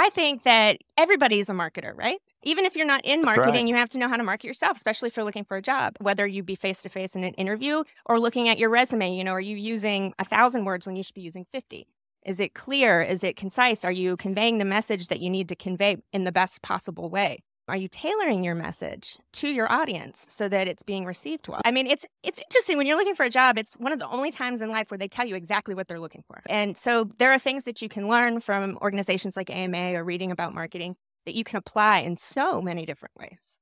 I think that everybody is a marketer, right? Even if you're not in marketing, right. you have to know how to market yourself, especially if you're looking for a job, whether you be face to face in an interview or looking at your resume. You know, are you using a thousand words when you should be using 50? Is it clear? Is it concise? Are you conveying the message that you need to convey in the best possible way? Are you tailoring your message to your audience so that it's being received well? I mean, it's it's interesting when you're looking for a job, it's one of the only times in life where they tell you exactly what they're looking for. And so there are things that you can learn from organizations like AMA or reading about marketing that you can apply in so many different ways.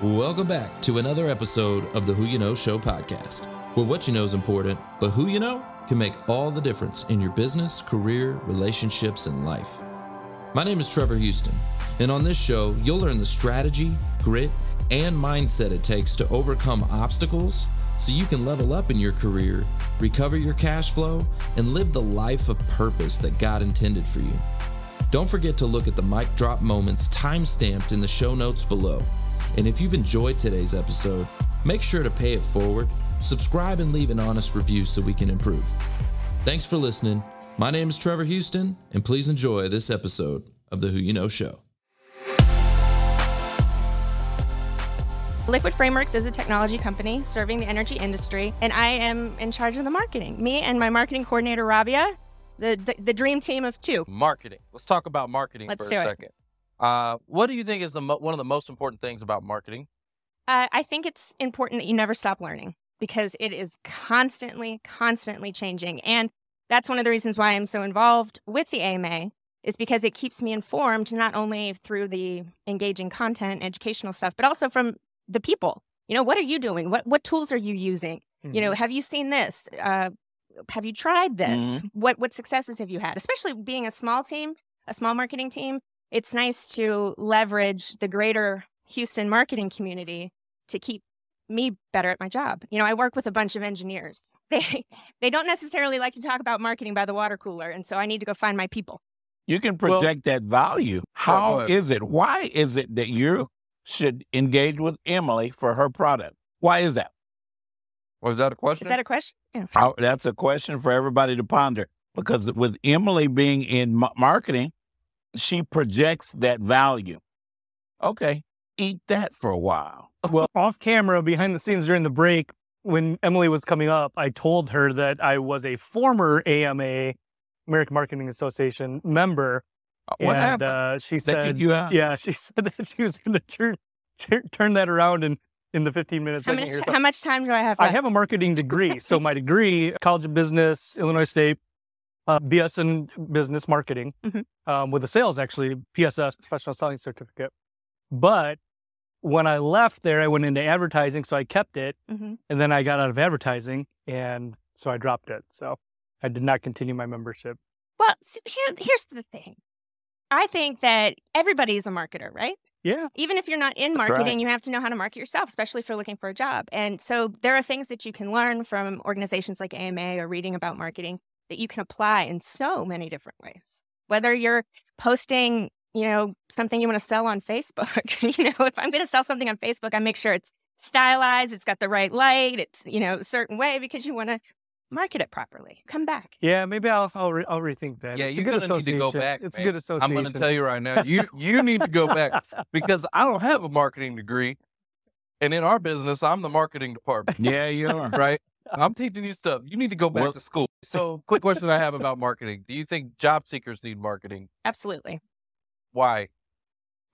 Welcome back to another episode of the Who Ya Know Show podcast, where what you know is important, but who you know can make all the difference in your business, career, relationships, and life. My name is Trevor Houston, and on this show, you'll learn the strategy, grit, and mindset it takes to overcome obstacles so you can level up in your career, recover your cash flow, and live the life of purpose that God intended for you. Don't forget to look at the mic drop moments time stamped in the show notes below. And if you've enjoyed today's episode, make sure to pay it forward, subscribe, and leave an honest review so we can improve. Thanks for listening my name is Trevor Houston, and please enjoy this episode of the Who Ya Know Show. Liquid Frameworks is a technology company serving the energy industry, and I am in charge of the marketing. Me and my marketing coordinator, Rabia, the the dream team of two. Marketing. Let's talk about marketing Let's for a second. Uh, what do you think is the mo- one of the most important things about marketing? Uh, I think it's important that you never stop learning because it is constantly, constantly changing. And that's one of the reasons why I'm so involved with the AMA is because it keeps me informed not only through the engaging content, educational stuff, but also from the people. You know, what are you doing? What what tools are you using? Mm-hmm. You know, mm-hmm. have you seen this? Uh, have you tried this? Mm-hmm. What what successes have you had? Especially being a small team, a small marketing team, it's nice to leverage the greater Houston marketing community to keep me better at my job. You know, I work with a bunch of engineers. They they don't necessarily like to talk about marketing by the water cooler, and so I need to go find my people. You can project well, that value. How is it? Why is it that you should engage with Emily for her product? Why is that? Was that a question? Is that a question? Yeah. How, that's a question for everybody to ponder. Because with Emily being in marketing, she projects that value. Okay, eat that for a while. Well, off camera, behind the scenes during the break, when Emily was coming up, I told her that I was a former AMA, American Marketing Association member. Uh, what and, happened? Uh, she said, "Yeah." She said that she was going to turn, turn turn that around in in the 15 minutes. How much, how much time do I have? Left? I have a marketing degree. so my degree, College of Business, Illinois State, uh, BS in Business Marketing, mm-hmm. um, with a sales actually PSS Professional Selling Certificate. But when I left there, I went into advertising, so I kept it, mm-hmm. and then I got out of advertising, and so I dropped it. So I did not continue my membership. Well, so here, here's the thing. I think that everybody is a marketer, right? Yeah. Even if you're not in marketing, right. you have to know how to market yourself, especially if you're looking for a job. And so there are things that you can learn from organizations like AMA or reading about marketing that you can apply in so many different ways. Whether you're posting you know, something you want to sell on Facebook. you know, if I'm going to sell something on Facebook, I make sure it's stylized, it's got the right light, it's, you know, a certain way because you want to market it properly. Come back. Yeah, maybe I'll I'll, re- I'll rethink that. Yeah, it's you're going to need to go back. It's man. a good association. I'm going to tell you right now, you you need to go back because I don't have a marketing degree, and in our business, I'm the marketing department. Yeah, you are right. I'm teaching you stuff. You need to go back well, to school. So, quick question I have about marketing: Do you think job seekers need marketing? Absolutely. Why?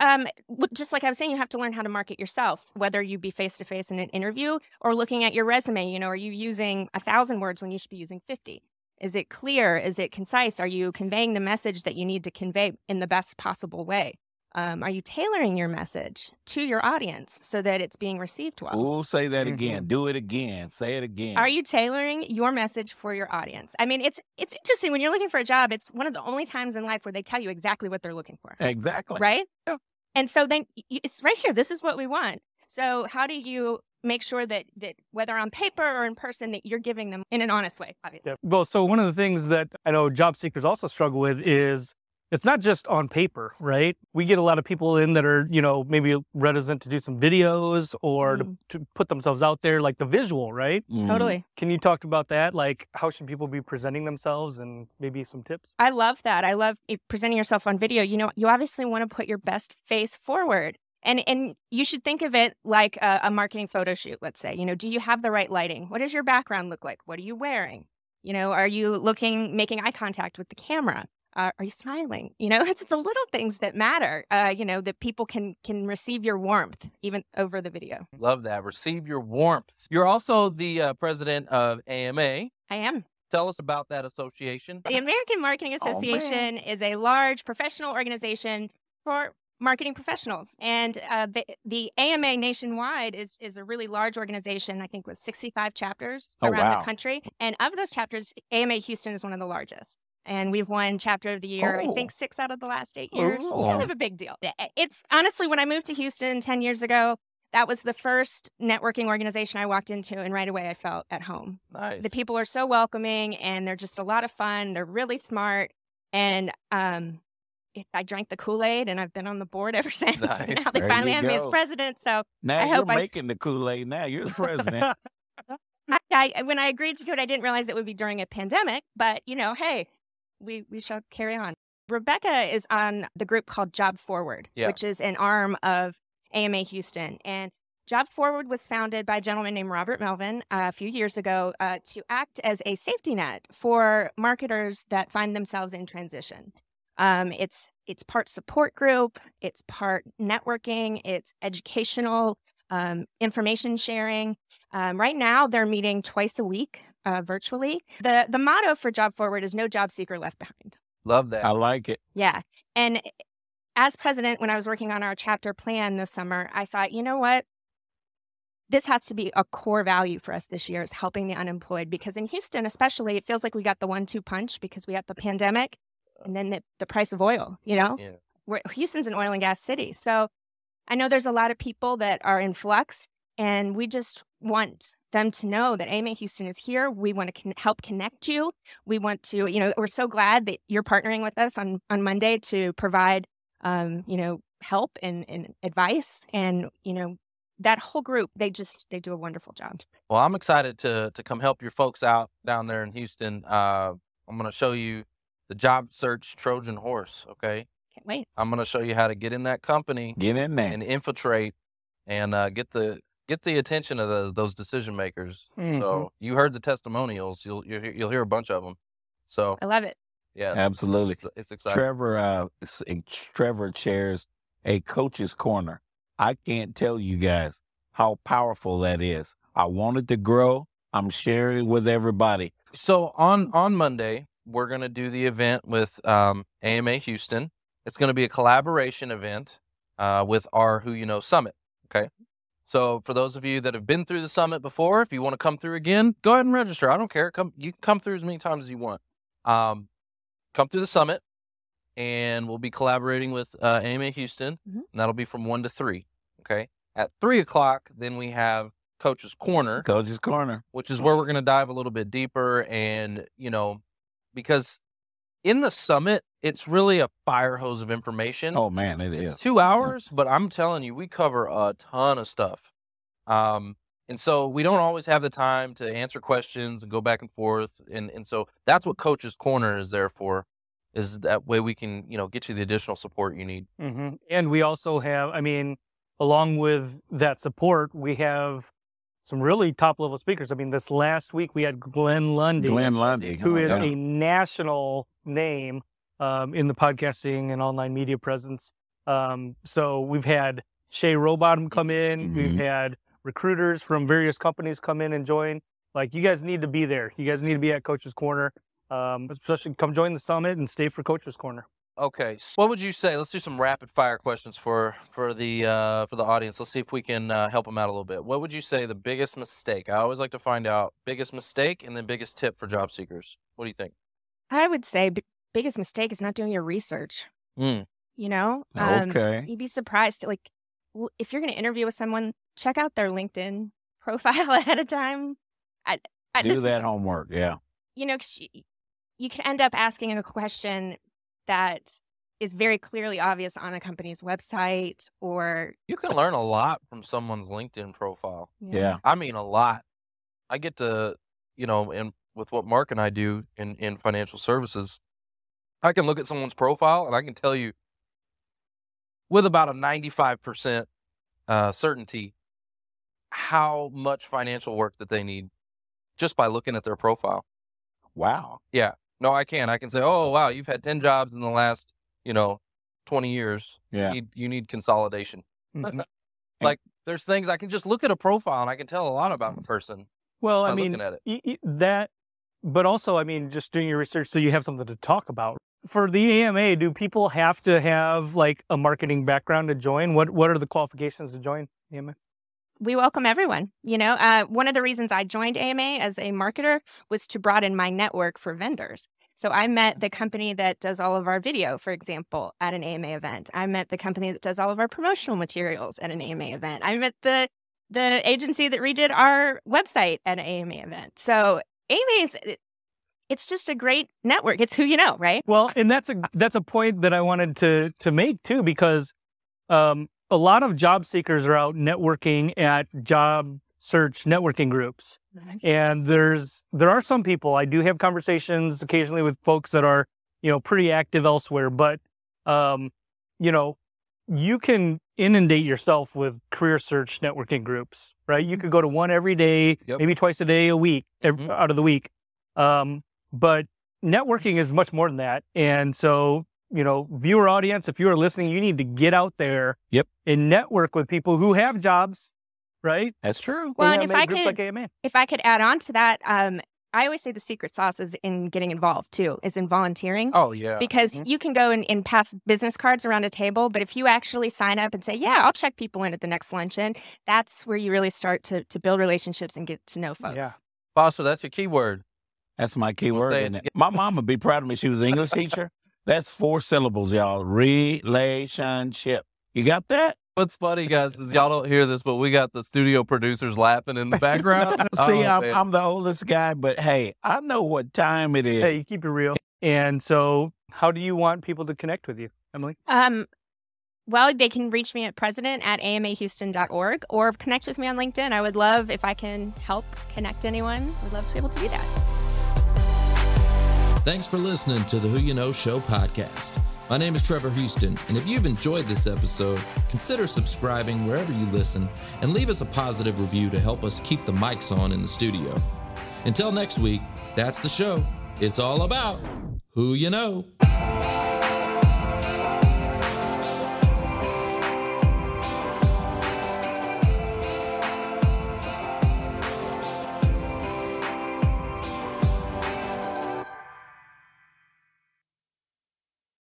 Um, just like I was saying, you have to learn how to market yourself, whether you be face to face in an interview or looking at your resume. You know, are you using a thousand words when you should be using 50? Is it clear? Is it concise? Are you conveying the message that you need to convey in the best possible way? Um, are you tailoring your message to your audience so that it's being received well? Oh, say that again. Mm-hmm. Do it again. Say it again. Are you tailoring your message for your audience? I mean, it's it's interesting when you're looking for a job. It's one of the only times in life where they tell you exactly what they're looking for. Exactly. Right. Yeah. And so then it's right here. This is what we want. So how do you make sure that that whether on paper or in person that you're giving them in an honest way? Obviously. Yeah. Well, so one of the things that I know job seekers also struggle with is it's not just on paper, right? We get a lot of people in that are, you know, maybe reticent to do some videos or Mm. to, to put themselves out there, like the visual, right? Mhm. Totally. Can you talk about that? Like, how should people be presenting themselves and maybe some tips? I love that. I love presenting yourself on video. You know, you obviously want to put your best face forward. And and you should think of it like a, a marketing photo shoot, let's say. You know, do you have the right lighting? What does your background look like? What are you wearing? You know, are you looking, making eye contact with the camera? Uh, are you smiling? You know, it's the little things that matter. Uh, you know, that people can can receive your warmth even over the video. Love that. Receive your warmth. You're also the uh, president of AMA. I am. Tell us about that association. The American Marketing Oh. Association is a large professional organization for marketing professionals, and uh, the, the AMA nationwide is is a really large organization. I think with 65 chapters Oh, around wow. the country, and of those chapters, AMA Houston is one of the largest. And we've won chapter of the year, Oh. I think six out of the last eight years. Oh. Kind of a big deal. It's honestly, when I moved to Houston 10 years ago, that was the first networking organization I walked into, and right away I felt at home Nice. the people are so welcoming and they're just a lot of fun they're really smart and um it, i drank the kool-aid and i've been on the board ever since Nice. now they There finally have me as president so Now I you're hope I making the Kool Aid. Now you're the president. I, I when i agreed to do it i didn't realize it would be during a pandemic but you know hey we we shall carry on rebecca is on the group called job forward Yeah. which is an arm of ama houston and Job Forward was founded by a gentleman named Robert Melvin uh, a few years ago uh, to act as a safety net for marketers that find themselves in transition. Um, it's it's part support group, it's part networking, it's educational, um, information sharing. Um, right now, they're meeting twice a week uh, virtually. the The motto for Job Forward is "No job seeker left behind." Love that. I like it. Yeah. And as president, when I was working on our chapter plan this summer, I thought, you know what? This has to be a core value for us this year is helping the unemployed because in Houston, especially, it feels like we got the one two punch because we got the pandemic and then the, the price of oil, you know? Yeah. We're, Houston's an oil and gas city. So I know there's a lot of people that are in flux and we just want them to know that AMA Houston is here. We want to con- help connect you. We want to, you know, we're so glad that you're partnering with us on on Monday to provide, um, you know, help and, and advice. And you know, that whole group, they just they do a wonderful job. Well, I'm excited to to come help your folks out down there in Houston. Uh, I'm going to show you the job search Trojan horse. Okay, Can't wait. I'm going to show you how to get in that company Get in there. and infiltrate and uh, get the get the attention of the, those decision makers. Mhm. So you heard the testimonials. You'll you'll, hear- a bunch of them. So I love it. yeah, Absolutely. it's, it's exciting. Trevor, uh, s- Trevor chairs a coach's corner. I can't tell you guys how powerful that is. I wanted to grow. I'm sharing it with everybody. So on on Monday, we're gonna do the event with um, AMA Houston. It's gonna be a collaboration event uh, with our Who Ya Know Summit. Okay. So for those of you that have been through the summit before, if you want to come through again, go ahead and register. I don't care. Come, you can come through as many times as you want. Um, come through the summit, and we'll be collaborating with uh, AMA Houston, Mhm. and that'll be from one to three. Okay. At three o'clock, then we have Coach's Corner Coach's corner. which is where we're going to dive a little bit deeper and you know because in the summit it's really a fire hose of information Oh man, it it's is. two hours but i'm telling you we cover a ton of stuff um and so we don't always have the time to answer questions and go back and forth and and so that's what coach's corner is there for is that way we can you know get you the additional support you need hmm And we also have, I mean, along with that support, we have some really top level speakers. I mean, this last week we had Glenn Lundy, Glenn Lundy, who oh, is yeah. a national name um, in the podcasting and online media presence. Um, so we've had Shay Rowbottom come in. We've Mhm. had recruiters from various companies come in and join. Like, you guys need to be there. You guys need to be at Coach's Corner. Um, especially come join the summit and stay for Coach's Corner. Okay. s- What would you say? Let's do some rapid fire questions for for the uh, for the audience. Let's see if we can uh, help them out a little bit. What would you say the biggest mistake? I always like to find out biggest mistake and then biggest tip for job seekers. What do you think? I would say b- biggest mistake is not doing your research. Mm. You know, Um, Okay. you'd be surprised. Like, l- if you're going to interview with someone, check out their LinkedIn profile ahead of time. I, I, Do this that is- homework. Yeah. you know, 'cause you, you can end up asking a question that is very clearly obvious on a company's website or You can learn a lot from someone's LinkedIn profile. Yeah. I mean, a lot. I get to, you know, and with what Mark and I do in, in financial services, I can look at someone's profile and I can tell you with about a 95% uh, certainty how much financial work that they need just by looking at their profile. Wow. Yeah. No, I can. I can say, oh, wow, you've had 10 jobs in the last, you know, 20 years. Yeah. You, need, you need consolidation. Mhm. like, there's things I can just look at a profile and I can tell a lot about a person Well, I mean, at it. y- y- that, but also, I mean, just doing your research so you have something to talk about. For the AMA, do people have to have like a marketing background to join? What What are the qualifications to join AMA? we welcome everyone. You know, uh, one of the reasons I joined AMA as a marketer was to broaden my network for vendors. So I met the company that does all of our video, for example, at an AMA event. I met the company that does all of our promotional materials at an AMA event. I met the the agency that redid our website at an AMA event. So Is it- it's just a great network. It's who you know, right? Well, and that's a that's a point that I wanted to to make too, because um, a lot of job seekers are out networking at job search networking groups, and there's there are some people. I do have conversations occasionally with folks that are you know pretty active elsewhere, but um, you know you can inundate yourself with career search networking groups, right? You could go to one every day, Yep. maybe twice a day a week, ev- Mhm. out of the week. Um, but networking is much more than that. And so, you know, viewer audience, if you are listening, you need to get out there Yep. and network with people who have jobs, right? That's true. Well, Who and if I could like if I could add on to that, um, I always say the secret sauce is in getting involved too, is in volunteering. Oh, yeah. because Mhm. you can go and, and pass business cards around a table, but if you actually sign up and say, "Yeah, I'll check people in at the next luncheon," that's where you really start to to build relationships and get to know folks. Yeah. Foster, that's your key word. That's my key word. say it isn't it? My mom would be proud of me. She was an English teacher. That's four syllables, y'all. Relationship. You got that? What's funny, guys, is y'all don't hear this, but we got the studio producers laughing in the background. See, Oh, I'm. I'm the oldest guy, but hey, I know what time it is. Hey, you keep it real. And so, how do you want people to connect with you, Emily? Um, well, they can reach me at president at amahouston.org or connect with me on LinkedIn. I would love if I can help connect anyone. I'd love to be able to do that. Thanks for listening to the Who Ya Know Show podcast. My name is Trevor Houston, and if you've enjoyed this episode, consider subscribing wherever you listen and leave us a positive review to help us keep the mics on in the studio. Until next week, that's the show. It's all about who you know.